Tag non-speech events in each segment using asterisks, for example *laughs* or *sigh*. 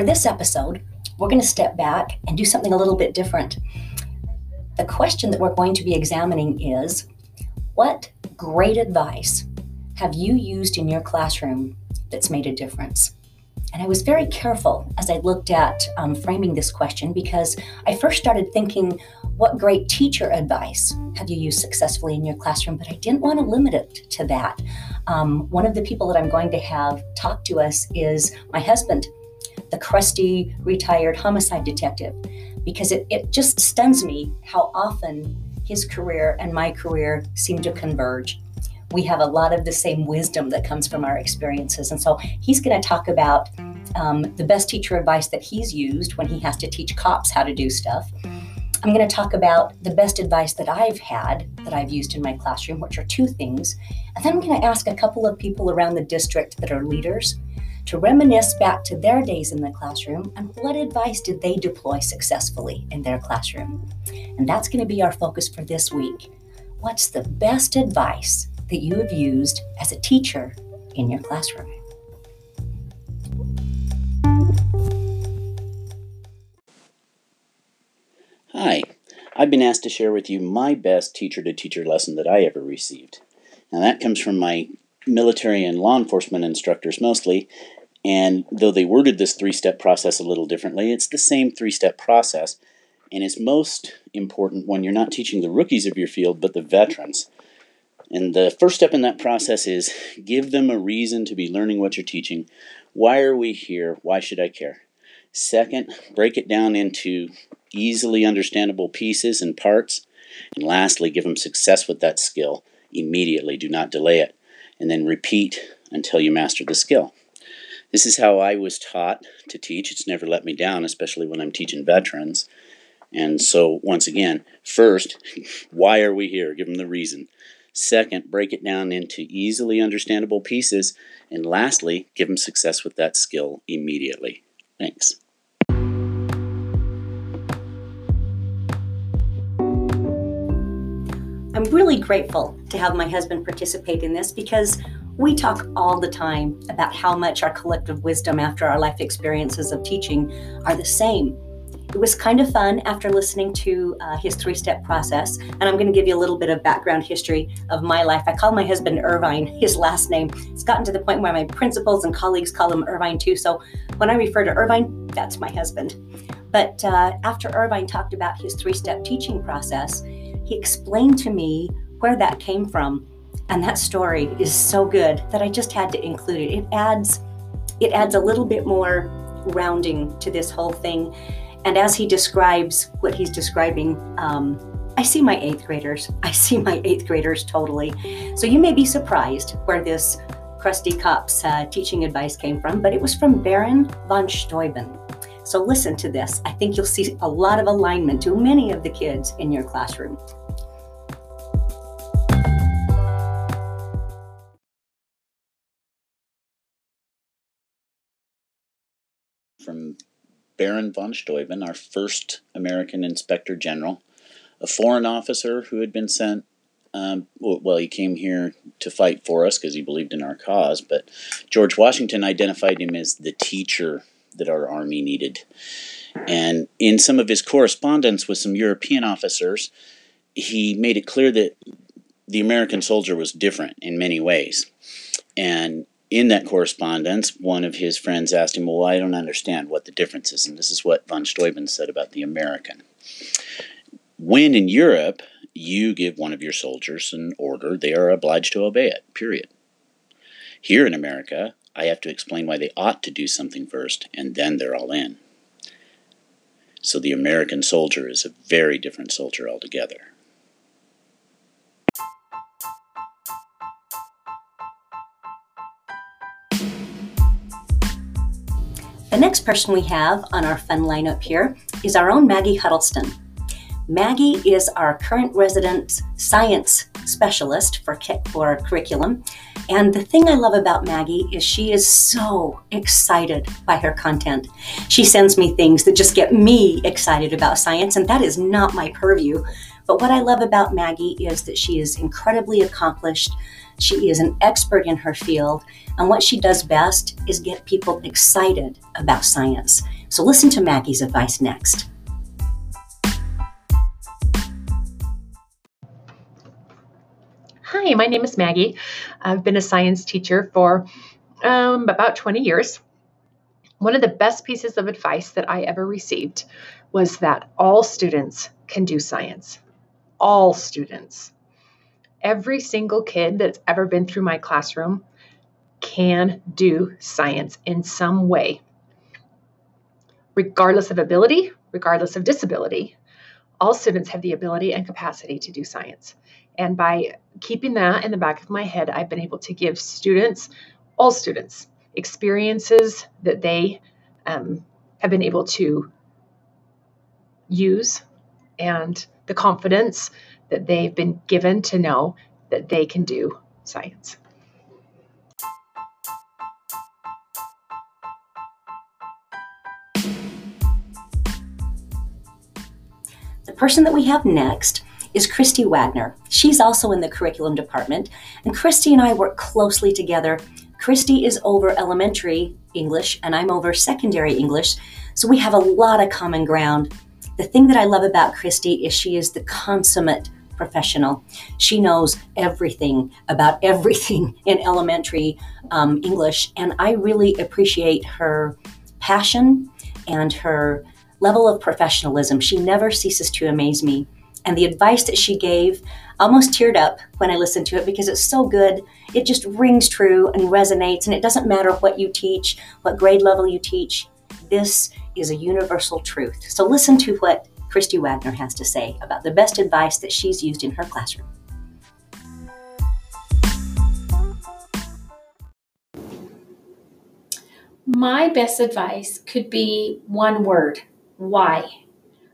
For this episode, we're going to step back and do something a little bit different. The question that we're going to be examining is What great advice have you used in your classroom that's made a difference? And I was very careful as I looked at um, framing this question because I first started thinking, what great teacher advice have you used successfully in your classroom? But I didn't want to limit it to that. Um, one of the people that I'm going to have talk to us is my husband, the crusty retired homicide detective, because it, it just stuns me how often his career and my career seem to converge we have a lot of the same wisdom that comes from our experiences. And so he's going to talk about um, the best teacher advice that he's used when he has to teach cops how to do stuff. I'm going to talk about the best advice that I've had that I've used in my classroom, which are two things. And then I'm going to ask a couple of people around the district that are leaders to reminisce back to their days in the classroom and what advice did they deploy successfully in their classroom. And that's going to be our focus for this week. What's the best advice that you have used as a teacher in your classroom. Hi, I've been asked to share with you my best teacher to teacher lesson that I ever received. Now, that comes from my military and law enforcement instructors mostly, and though they worded this three step process a little differently, it's the same three step process, and it's most important when you're not teaching the rookies of your field but the veterans. And the first step in that process is give them a reason to be learning what you're teaching. Why are we here? Why should I care? Second, break it down into easily understandable pieces and parts. And lastly, give them success with that skill immediately. Do not delay it. And then repeat until you master the skill. This is how I was taught to teach. It's never let me down, especially when I'm teaching veterans. And so, once again, first, *laughs* why are we here? Give them the reason. Second, break it down into easily understandable pieces. And lastly, give them success with that skill immediately. Thanks. I'm really grateful to have my husband participate in this because we talk all the time about how much our collective wisdom after our life experiences of teaching are the same it was kind of fun after listening to uh, his three step process. And I'm going to give you a little bit of background history of my life. I call my husband Irvine, *laughs* his last name. It's gotten to the point where my principals and colleagues call him Irvine too. So when I refer to Irvine, that's my husband. But uh, after Irvine talked about his three step teaching process, he explained to me where that came from. And that story is so good that I just had to include it. It adds it adds a little bit more rounding to this whole thing and as he describes what he's describing, um, I see my eighth graders. *laughs* I see my eighth graders totally. So you may be surprised where this crusty cop's uh, teaching advice came from, but it was from Baron von Steuben. So listen to this. I think you'll see a lot of alignment to many of the kids in your classroom. From Baron von Steuben, our first American Inspector General, a foreign officer who had been sent. Um, well, he came here to fight for us because he believed in our cause, but George Washington identified him as the teacher that our army needed. And in some of his correspondence with some European officers, he made it clear that the American soldier was different in many ways. And in that correspondence, one of his friends asked him, Well, I don't understand what the difference is. And this is what von Steuben said about the American. When in Europe you give one of your soldiers an order, they are obliged to obey it, period. Here in America, I have to explain why they ought to do something first, and then they're all in. So the American soldier is a very different soldier altogether. The next person we have on our fun lineup here is our own Maggie Huddleston. Maggie is our current resident science specialist for, for curriculum. And the thing I love about Maggie is she is so excited by her content. She sends me things that just get me excited about science, and that is not my purview. But what I love about Maggie is that she is incredibly accomplished. She is an expert in her field, and what she does best is get people excited about science. So listen to Maggie's advice next. Hi, my name is Maggie. I've been a science teacher for um, about 20 years. One of the best pieces of advice that I ever received was that all students can do science. All students. Every single kid that's ever been through my classroom can do science in some way, regardless of ability, regardless of disability. All students have the ability and capacity to do science. And by keeping that in the back of my head, I've been able to give students, all students, experiences that they um, have been able to use and the confidence that they've been given to know that they can do science. The person that we have next is Christy Wagner. She's also in the curriculum department, and Christy and I work closely together. Christy is over elementary English, and I'm over secondary English, so we have a lot of common ground. The thing that I love about Christy is she is the consummate professional. She knows everything about *laughs* everything in elementary um, English, and I really appreciate her passion and her level of professionalism. She never ceases to amaze me. And the advice that she gave almost teared up when I listened to it because it's so good. It just rings true and resonates, and it doesn't matter what you teach, what grade level you teach. This is a universal truth. So listen to what Christy Wagner has to say about the best advice that she's used in her classroom. My best advice could be one word why.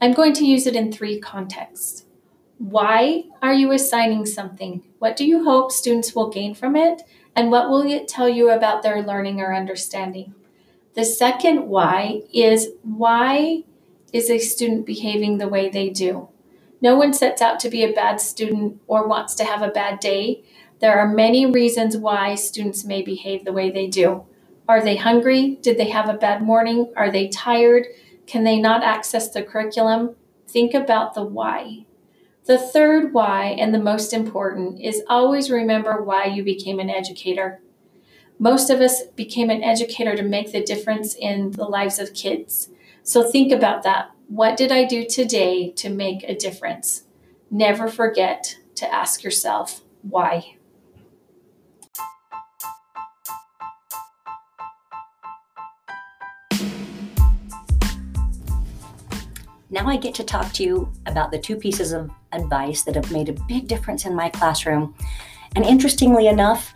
I'm going to use it in three contexts. Why are you assigning something? What do you hope students will gain from it? And what will it tell you about their learning or understanding? The second why is why is a student behaving the way they do? No one sets out to be a bad student or wants to have a bad day. There are many reasons why students may behave the way they do. Are they hungry? Did they have a bad morning? Are they tired? Can they not access the curriculum? Think about the why. The third why, and the most important, is always remember why you became an educator. Most of us became an educator to make the difference in the lives of kids. So think about that. What did I do today to make a difference? Never forget to ask yourself why. Now I get to talk to you about the two pieces of advice that have made a big difference in my classroom. And interestingly enough,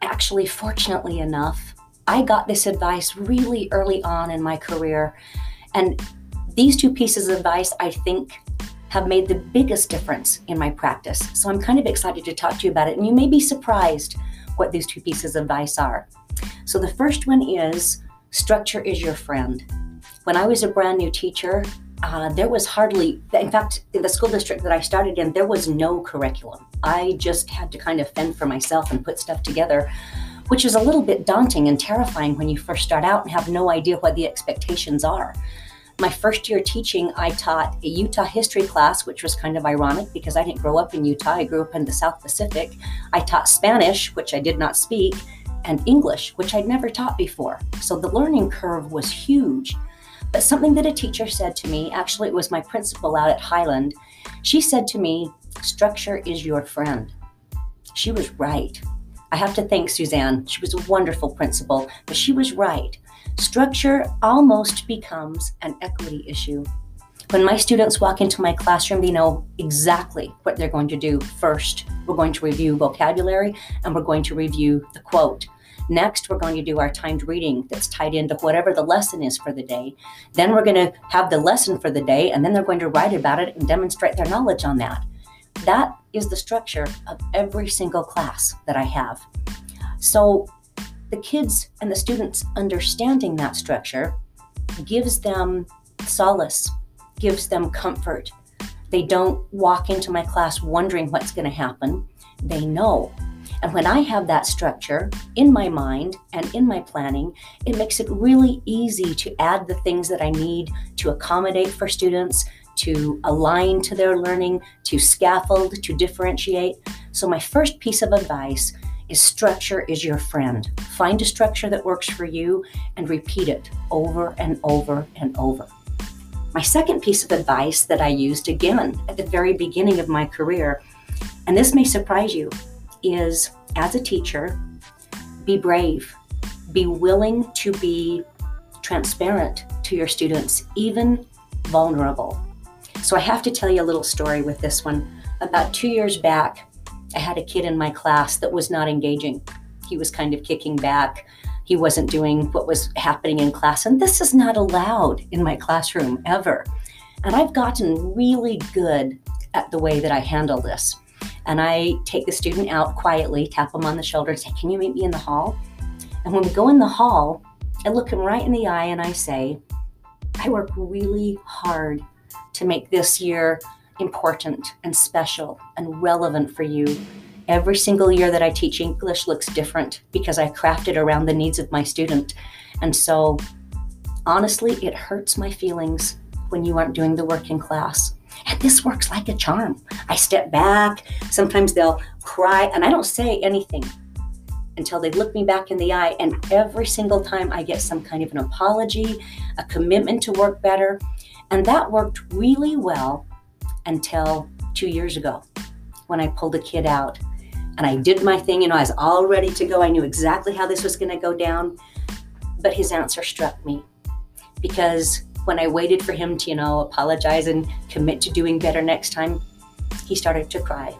actually, fortunately enough, I got this advice really early on in my career. And these two pieces of advice, I think, have made the biggest difference in my practice. So I'm kind of excited to talk to you about it. And you may be surprised what these two pieces of advice are. So the first one is structure is your friend. When I was a brand new teacher, uh, there was hardly, in fact, in the school district that I started in, there was no curriculum. I just had to kind of fend for myself and put stuff together, which is a little bit daunting and terrifying when you first start out and have no idea what the expectations are. My first year teaching, I taught a Utah history class, which was kind of ironic because I didn't grow up in Utah. I grew up in the South Pacific. I taught Spanish, which I did not speak, and English, which I'd never taught before. So the learning curve was huge. But something that a teacher said to me, actually, it was my principal out at Highland, she said to me, Structure is your friend. She was right. I have to thank Suzanne. She was a wonderful principal, but she was right. Structure almost becomes an equity issue. When my students walk into my classroom, they know exactly what they're going to do. First, we're going to review vocabulary and we're going to review the quote. Next, we're going to do our timed reading that's tied into whatever the lesson is for the day. Then we're going to have the lesson for the day, and then they're going to write about it and demonstrate their knowledge on that. That is the structure of every single class that I have. So, the kids and the students understanding that structure gives them solace, gives them comfort. They don't walk into my class wondering what's going to happen. They know And when I have that structure in my mind and in my planning, it makes it really easy to add the things that I need to accommodate for students, to align to their learning, to scaffold, to differentiate. So, my first piece of advice is structure is your friend. Find a structure that works for you and repeat it over and over and over. My second piece of advice that I used again at the very beginning of my career, and this may surprise you, is as a teacher, be brave, be willing to be transparent to your students, even vulnerable. So I have to tell you a little story with this one. About two years back, I had a kid in my class that was not engaging. He was kind of kicking back. He wasn't doing what was happening in class. And this is not allowed in my classroom ever. And I've gotten really good at the way that I handle this. And I take the student out quietly, tap him on the shoulder, and say, Can you meet me in the hall? And when we go in the hall, I look him right in the eye and I say, I work really hard to make this year important and special and relevant for you. Every single year that I teach English looks different because I craft it around the needs of my student. And so, honestly, it hurts my feelings when you aren't doing the work in class. And this works like a charm. I step back, sometimes they'll cry, and I don't say anything until they look me back in the eye. And every single time I get some kind of an apology, a commitment to work better. And that worked really well until two years ago when I pulled a kid out and I did my thing. You know, I was all ready to go. I knew exactly how this was going to go down. But his answer struck me because when I waited for him to, you know, apologize and commit to doing better next time, he started to cry.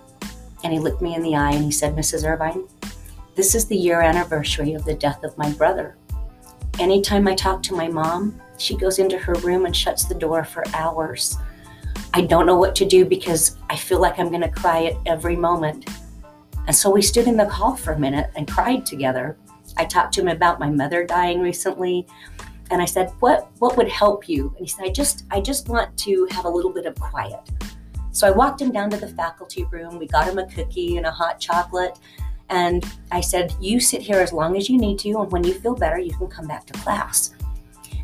And he looked me in the eye and he said, Mrs. Irvine, this is the year anniversary of the death of my brother. Anytime I talk to my mom, she goes into her room and shuts the door for hours. I don't know what to do because I feel like I'm going to cry at every moment. And so we stood in the hall for a minute and cried together. I talked to him about my mother dying recently. And I said, "What what would help you?" And he said, "I just I just want to have a little bit of quiet." So I walked him down to the faculty room. We got him a cookie and a hot chocolate. And I said, You sit here as long as you need to, and when you feel better, you can come back to class.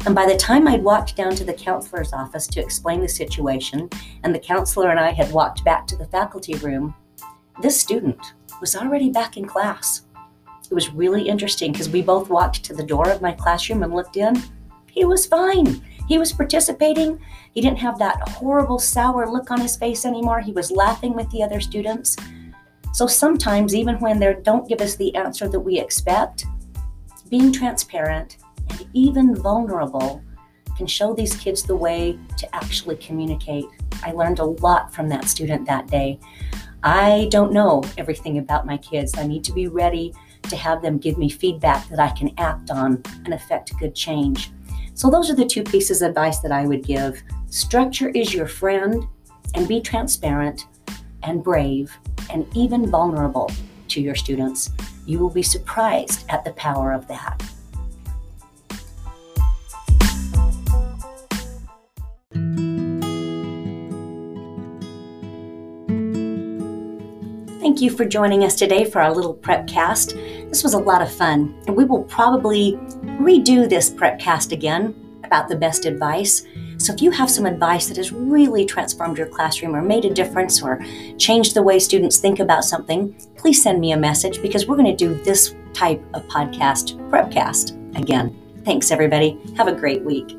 And by the time I'd walked down to the counselor's office to explain the situation, and the counselor and I had walked back to the faculty room, this student was already back in class. It was really interesting because we both walked to the door of my classroom and looked in. He was fine. He was participating. He didn't have that horrible, sour look on his face anymore. He was laughing with the other students. So sometimes, even when they don't give us the answer that we expect, being transparent and even vulnerable can show these kids the way to actually communicate. I learned a lot from that student that day. I don't know everything about my kids. I need to be ready to have them give me feedback that I can act on and affect good change. So, those are the two pieces of advice that I would give. Structure is your friend, and be transparent and brave and even vulnerable to your students. You will be surprised at the power of that. Thank you for joining us today for our little prep cast. This was a lot of fun, and we will probably redo this prep cast again about the best advice. So if you have some advice that has really transformed your classroom or made a difference or changed the way students think about something, please send me a message because we're going to do this type of podcast, Prepcast, again. Thanks, everybody. Have a great week.